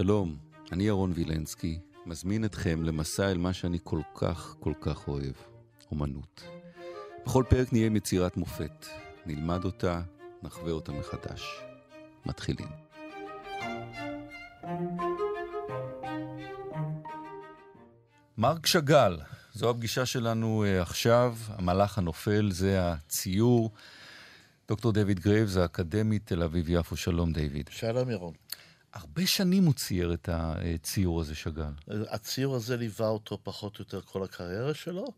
שלום, אני ירון וילנסקי, מזמין אתכם למסע אל מה שאני כל כך כל כך אוהב, אומנות. בכל פרק נהיה עם יצירת מופת, נלמד אותה, נחווה אותה מחדש. מתחילים. מרק שאגאל, זו הפגישה שלנו אה, עכשיו, המלאך הנופל, זה הציור. דוקטור דיוויד גרייבס, האקדמית תל אביב-יפו, שלום דיוויד. שלום ירון. הרבה שנים הוא צייר את הציור הזה, שאגאל. הציור הזה ליווה אותו פחות או יותר כל הקריירה שלו.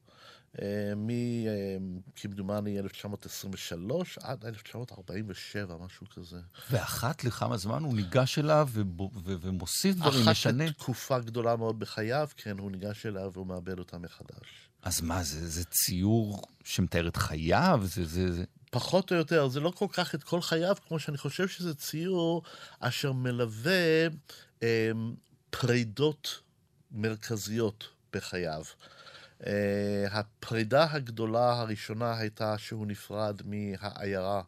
אה, מכמדומני 1923 עד 1947, משהו כזה. ואחת לכמה זמן הוא ניגש אליו ומוסיף דברים, משנה. אחת לתקופה גדולה מאוד בחייו, כן, הוא ניגש אליו והוא מאבד אותה מחדש. אז מה, זה, זה ציור שמתאר את חייו? זה, זה, זה... פחות או יותר, זה לא כל כך את כל חייו, כמו שאני חושב שזה ציור אשר מלווה אה, פרידות מרכזיות בחייו. אה, הפרידה הגדולה הראשונה הייתה שהוא נפרד מהעיירה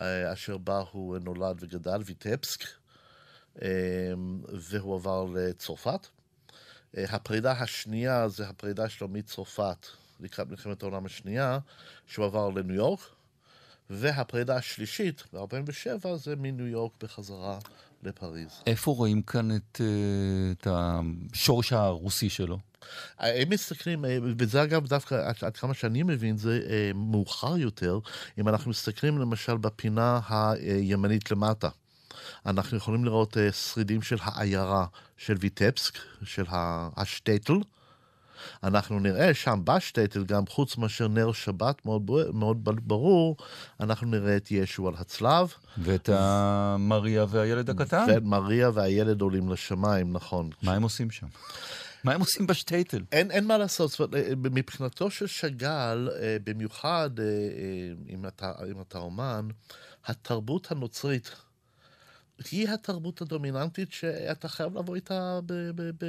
אה, אשר בה הוא נולד וגדל, ויטפסק, אה, והוא עבר לצרפת. הפרידה השנייה זה הפרידה שלו מצרפת לקראת מלחמת העולם השנייה, שהוא עבר לניו יורק. והפרידה השלישית, ב-47, זה מניו יורק בחזרה לפריז. איפה רואים כאן את, את השורש הרוסי שלו? הם מסתכלים, אה, וזה אגב דווקא, עד כמה שאני מבין, זה אה, מאוחר יותר, אם אנחנו מסתכלים למשל בפינה הימנית למטה. אנחנו יכולים לראות אה, שרידים של העיירה של ויטפסק, של השטייטל. אנחנו נראה שם בשטייטל גם, חוץ מאשר נר שבת מאוד, מאוד ברור, אנחנו נראה את ישו על הצלב. ואת המריה והילד הקטן. ואת מריה והילד עולים לשמיים, נכון. מה הם עושים שם? מה הם עושים בשטייטל? אין, אין מה לעשות, זאת אומרת, אה, מבחינתו של שאגאל, אה, במיוחד אה, אם אתה, אם אתה אומן, התרבות הנוצרית היא התרבות הדומיננטית שאתה חייב לבוא איתה ב, ב, ב,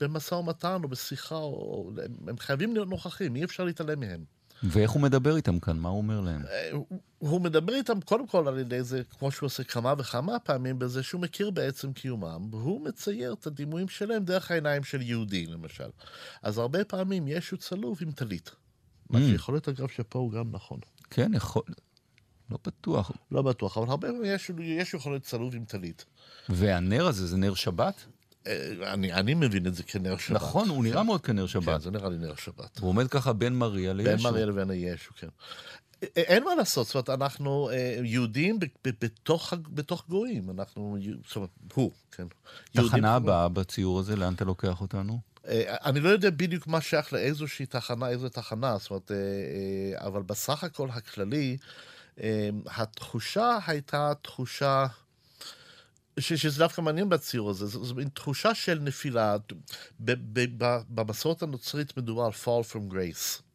במשא ומתן או בשיחה, או, הם חייבים להיות נוכחים, אי אפשר להתעלם מהם. ואיך הוא מדבר איתם כאן? מה הוא אומר להם? אה, הוא מדבר איתם קודם כל על ידי זה, כמו שהוא עושה כמה וכמה פעמים, בזה שהוא מכיר בעצם קיומם, והוא מצייר את הדימויים שלהם דרך העיניים של יהודי, למשל. אז הרבה פעמים ישו צלוב עם טלית. מה mm. שיכול להיות, אגב, שפה הוא גם נכון. כן, יכול... לא בטוח. לא בטוח, אבל הרבה פעמים יש יכול להיות צלוב עם טלית. והנר הזה זה נר שבת? אה, אני, אני מבין את זה כנר שבת. נכון, הוא נראה מאוד כנר שבת. כן, זה נראה לי נר שבת. הוא עומד ככה בין מריה לישו. בין מריה לבין הישו, כן. אה, אין מה לעשות, זאת אומרת, אנחנו אה, יהודים בתוך, בתוך גויים, אנחנו, זאת אומרת, הוא, כן. תחנה הבאה בציור הזה, לאן אתה לוקח אותנו? אני לא יודע בדיוק מה שייך לאיזושהי תחנה, איזו תחנה, זאת אומרת, אבל בסך הכל הכללי, התחושה הייתה תחושה... שזה דווקא מעניין בציור הזה, זו מין תחושה של נפילה. במסורת הנוצרית מדובר על fall from grace.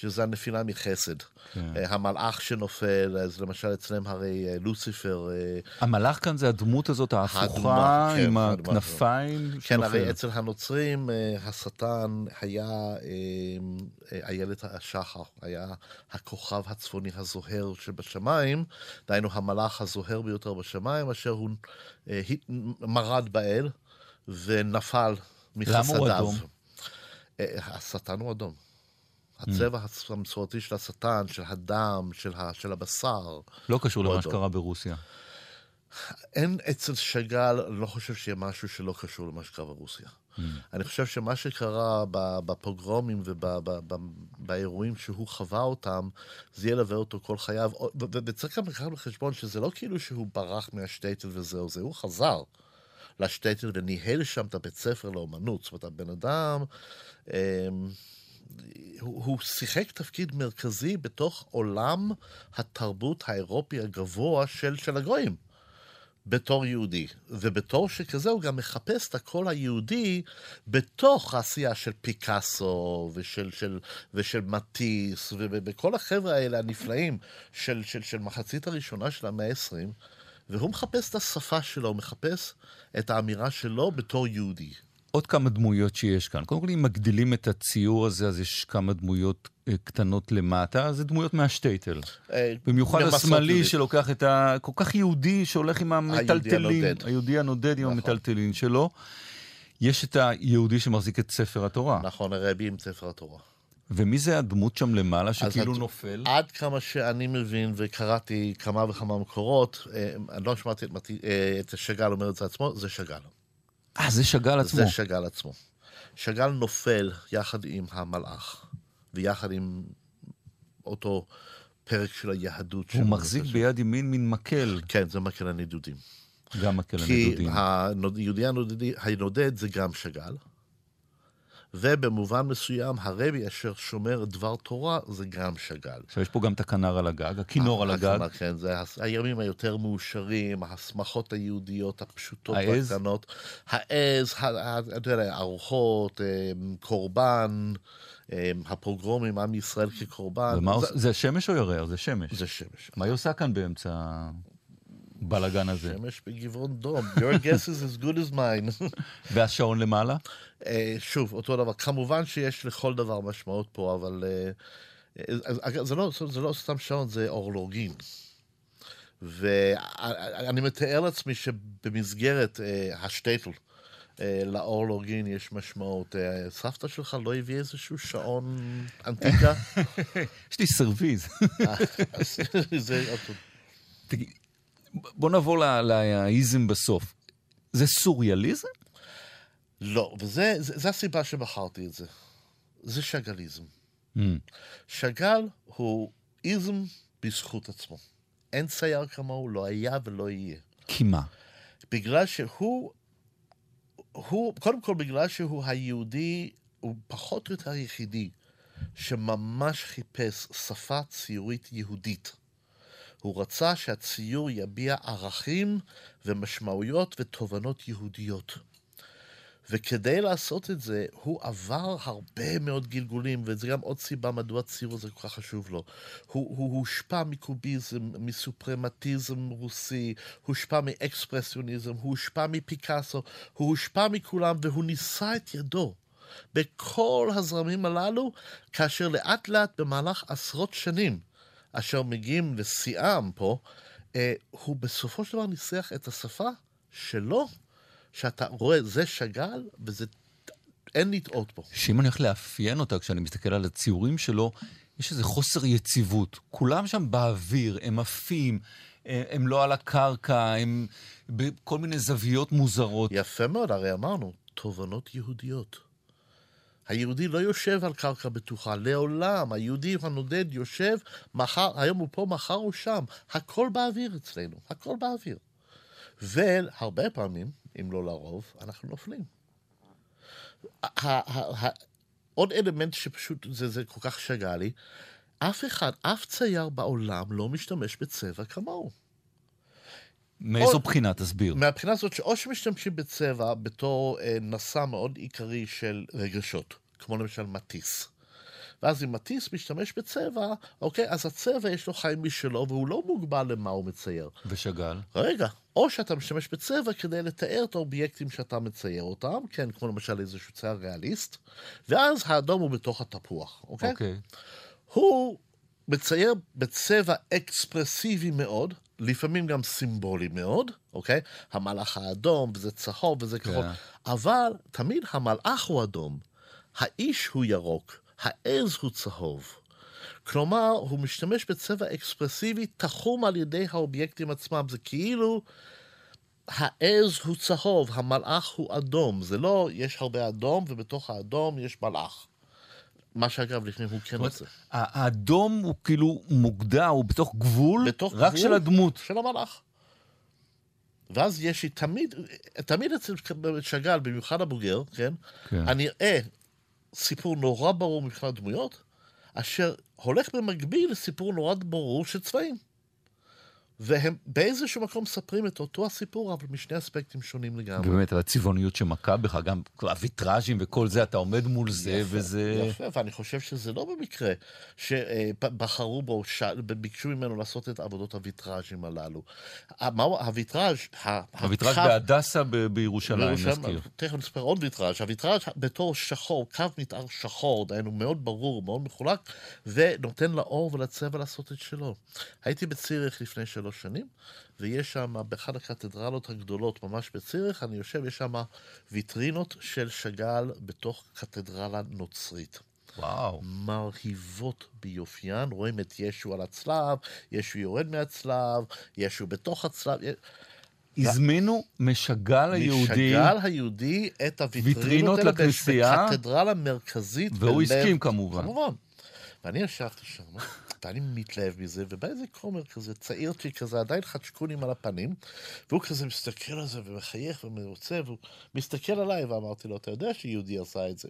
שזה הנפילה מחסד. כן. Uh, המלאך שנופל, אז למשל אצלם הרי uh, לוסיפר... Uh, המלאך כאן זה הדמות הזאת ההפוכה, כן, עם הכנפיים כן, שנופל. הרי אצל הנוצרים השטן היה איילת השחר, היה הכוכב הצפוני הזוהר שבשמיים, דהיינו המלאך הזוהר ביותר בשמיים, אשר הוא מרד באל ונפל מחסדיו. למה הוא אדום? השטן הוא אדום. הצבע המסורתי של השטן, של הדם, של, ה, של הבשר. לא קשור למה שקרה ברוסיה. אין אצל שאגאל, לא חושב שיהיה משהו שלא קשור למה שקרה ברוסיה. Mm. אני חושב שמה שקרה בפוגרומים ובאירועים שהוא חווה אותם, זה ילווה אותו כל חייו. וצריך גם לקחת בחשבון שזה לא כאילו שהוא ברח מהשטייטל וזהו זה, הוא חזר לשטייטל וניהל שם את הבית ספר לאומנות. זאת אומרת, הבן אדם... הוא שיחק תפקיד מרכזי בתוך עולם התרבות האירופי הגבוה של, של הגויים. בתור יהודי, ובתור שכזה הוא גם מחפש את הקול היהודי בתוך העשייה של פיקאסו ושל, של, ושל מטיס ובכל החבר'ה האלה הנפלאים של, של, של מחצית הראשונה של המאה ה-20, והוא מחפש את השפה שלו, הוא מחפש את האמירה שלו בתור יהודי. עוד כמה דמויות שיש כאן. קודם כל, אם מגדילים את הציור הזה, אז יש כמה דמויות אה, קטנות למטה, זה דמויות מהשטייטל. אה, במיוחד השמאלי. שלוקח את ה... כל כך יהודי שהולך עם המטלטלין. הנודד. היהודי הנודד עם נכון. המטלטלין שלו. יש את היהודי שמחזיק את ספר התורה. נכון, הרבי עם ספר התורה. ומי זה הדמות שם למעלה שכאילו הד- נופל? עד כמה שאני מבין, וקראתי כמה וכמה מקורות, אה, אני לא שמעתי את את שאגאל אומר את זה עצמו, זה שאגאל. אה, זה שאגאל עצמו. זה שאגאל עצמו. שאגאל נופל יחד עם המלאך, ויחד עם אותו פרק של היהדות. הוא מחזיק. ביד ימין מין מקל, כן, זה מקל הנדודים. גם מקל כי הנדודים. היהודי הנודד- זה גם שאגאל, ובמובן מסוים הרבי אשר שומר דבר תורה זה גם שאגאל. עכשיו יש פה גם את הכנר על הגג, הכינור על הגג. הכנר, כן, זה הימים היותר מאושרים, השמחות היהודיות הפשוטות העז? והקטנות. העז, אתה יודע, ארוחות, אמ, קורבן, הפוגרומים, עם ישראל כקורבן. ומה זה- עוש- זה שמש או ירח? זה שמש. זה שמש. מה היא עושה כאן באמצע הבלאגן הזה? שמש בגבעון דום. Your guess is as good as mine. והשעון למעלה? אה, שוב, אותו דבר. כמובן שיש לכל דבר משמעות פה, אבל אה, אז- זה לא, זה לא סתם שעון, זה אורלוגין. ואני מתאר לעצמי שבמסגרת אה, השטייטל, לאורלוגין יש משמעות. סבתא שלך לא הביא איזשהו שעון אנטיקה? יש לי סרוויז. זה אותו. בוא נעבור לאיזם בסוף. זה סוריאליזם? לא, וזה זה, זה הסיבה שבחרתי את זה. זה שאגליזם. Mm. שאגל הוא איזם בזכות עצמו. אין צייר כמוהו, לא היה ולא יהיה. כי מה? בגלל שהוא, הוא, קודם כל בגלל שהוא היהודי, הוא פחות או יותר היחידי שממש חיפש שפה ציורית יהודית. הוא רצה שהציור יביע ערכים ומשמעויות ותובנות יהודיות. וכדי לעשות את זה, הוא עבר הרבה מאוד גלגולים, וזה גם עוד סיבה מדוע הציור הזה כל כך חשוב לו. הוא, הוא הושפע מקוביזם, מסופרמטיזם רוסי, הושפע מאקספרסיוניזם, הוא הושפע מפיקאסו, הוא הושפע מכולם, והוא נישא את ידו בכל הזרמים הללו, כאשר לאט לאט במהלך עשרות שנים, אשר מגיעים לשיאם פה, אה, הוא בסופו של דבר ניסח את השפה שלו, שאתה רואה, זה שאגאל, וזה... אין לטעות בו. שאם אני הולך לאפיין אותה, כשאני מסתכל על הציורים שלו, יש איזה חוסר יציבות. כולם שם באוויר, הם עפים, אה, הם לא על הקרקע, הם בכל מיני זוויות מוזרות. יפה מאוד, הרי אמרנו, תובנות יהודיות. היהודי לא יושב על קרקע בטוחה, לעולם. היהודי הנודד יושב, מחר, היום הוא פה, מחר הוא שם. הכל באוויר אצלנו, הכל באוויר. והרבה פעמים, אם לא לרוב, אנחנו נופלים. עוד אלמנט שפשוט זה, זה כל כך שגע לי, אף אחד, אף צייר בעולם לא משתמש בצבע כמוהו. מאיזו עוד- בחינה? תסביר. מהבחינה הזאת שאו שמשתמשים בצבע בתור אה, נשא מאוד עיקרי של רגשות, כמו למשל מטיס. ואז אם מטיס משתמש בצבע, אוקיי, אז הצבע יש לו חיים משלו והוא לא מוגבל למה הוא מצייר. ושאגאל? רגע, או שאתה משתמש בצבע כדי לתאר את האובייקטים שאתה מצייר אותם, כן, כמו למשל איזשהו צייר ריאליסט, ואז האדום הוא בתוך התפוח, אוקיי? אוקיי. הוא מצייר בצבע אקספרסיבי מאוד, לפעמים גם סימבולי מאוד, אוקיי? המלאך האדום, וזה צהוב וזה כחול, כן. אבל תמיד המלאך הוא אדום, האיש הוא ירוק, העז הוא צהוב. כלומר, הוא משתמש בצבע אקספרסיבי תחום על ידי האובייקטים עצמם. זה כאילו העז הוא צהוב, המלאך הוא אדום. זה לא, יש הרבה אדום, ובתוך האדום יש מלאך. מה שאגב, לפעמים הוא כן עושה. האדום הוא כאילו מוגדר, הוא בתוך גבול, בתוך רק גבול של הדמות. של המלאך. ואז יש לי תמיד, תמיד אצל שאגאל, במיוחד הבוגר, כן? כן. אני אראה סיפור נורא ברור מבחינת דמויות, אשר הולך במקביל לסיפור נורא ברור של צבעים. והם באיזשהו מקום מספרים את אותו הסיפור, אבל משני אספקטים שונים לגמרי. ובאמת, על הצבעוניות שמכה בך, גם הוויטראז'ים וכל זה, אתה עומד מול זה, יפה, וזה... יפה, ואני חושב שזה לא במקרה שבחרו בו, ש... ביקשו ממנו לעשות את עבודות הוויטראז'ים הללו. מה, הוויטראז', הוויטראז' בהדסה ב- בירושלים, נזכיר. תכף נספר עוד ויטראז'. הוויטראז' בתור שחור, קו מתאר שחור, דהיינו מאוד ברור, מאוד מחולק, ונותן לאור ולצבע לעשות את שלו. הייתי בציריך לפני שלוש שנים, ויש שם, באחד הקתדרלות הגדולות ממש בציריך, אני יושב, יש שם ויטרינות של שאגאל בתוך קתדרלה נוצרית. וואו. מרהיבות ביופיין, רואים את ישו על הצלב, ישו יורד מהצלב, ישו בתוך הצלב. הזמינו משגל היהודי, משגל היהודי את הוויטרינות האלה לכנסייה, בקתדרלה מרכזית. והוא הסכים כמובן. כמובן. ואני ישבתי שם, ואני מתלהב מזה, ובא איזה כומר כזה, צעירצ'י כזה, עדיין חדשקונים על הפנים, והוא כזה מסתכל על זה ומחייך ומרוצה, והוא מסתכל עליי, ואמרתי לו, אתה יודע שיהודי עשה את זה.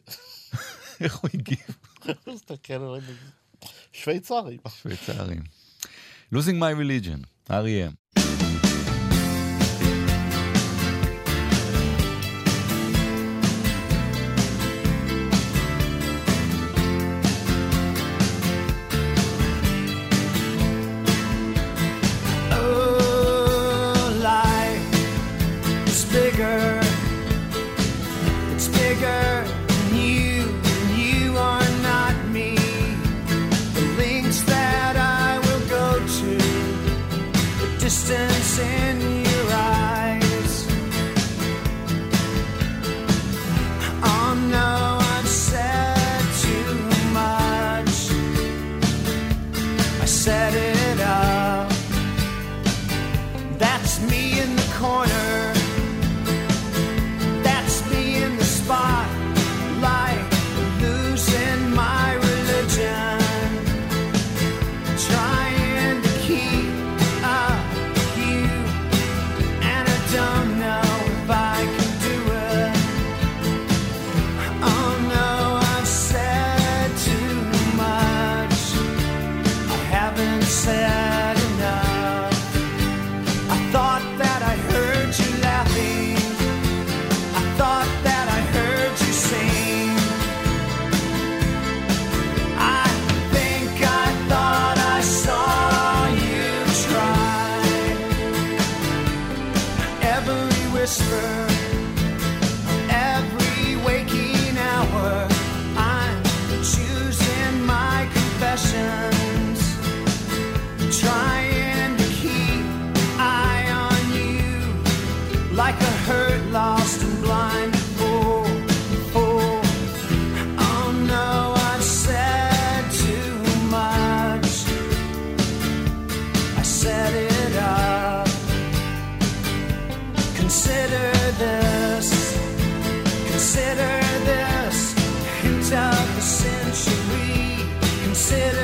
איך הוא הגיב? הוא מסתכל עליי, שוויצרים. שוויצרים. Losing my religion, R.E.M. said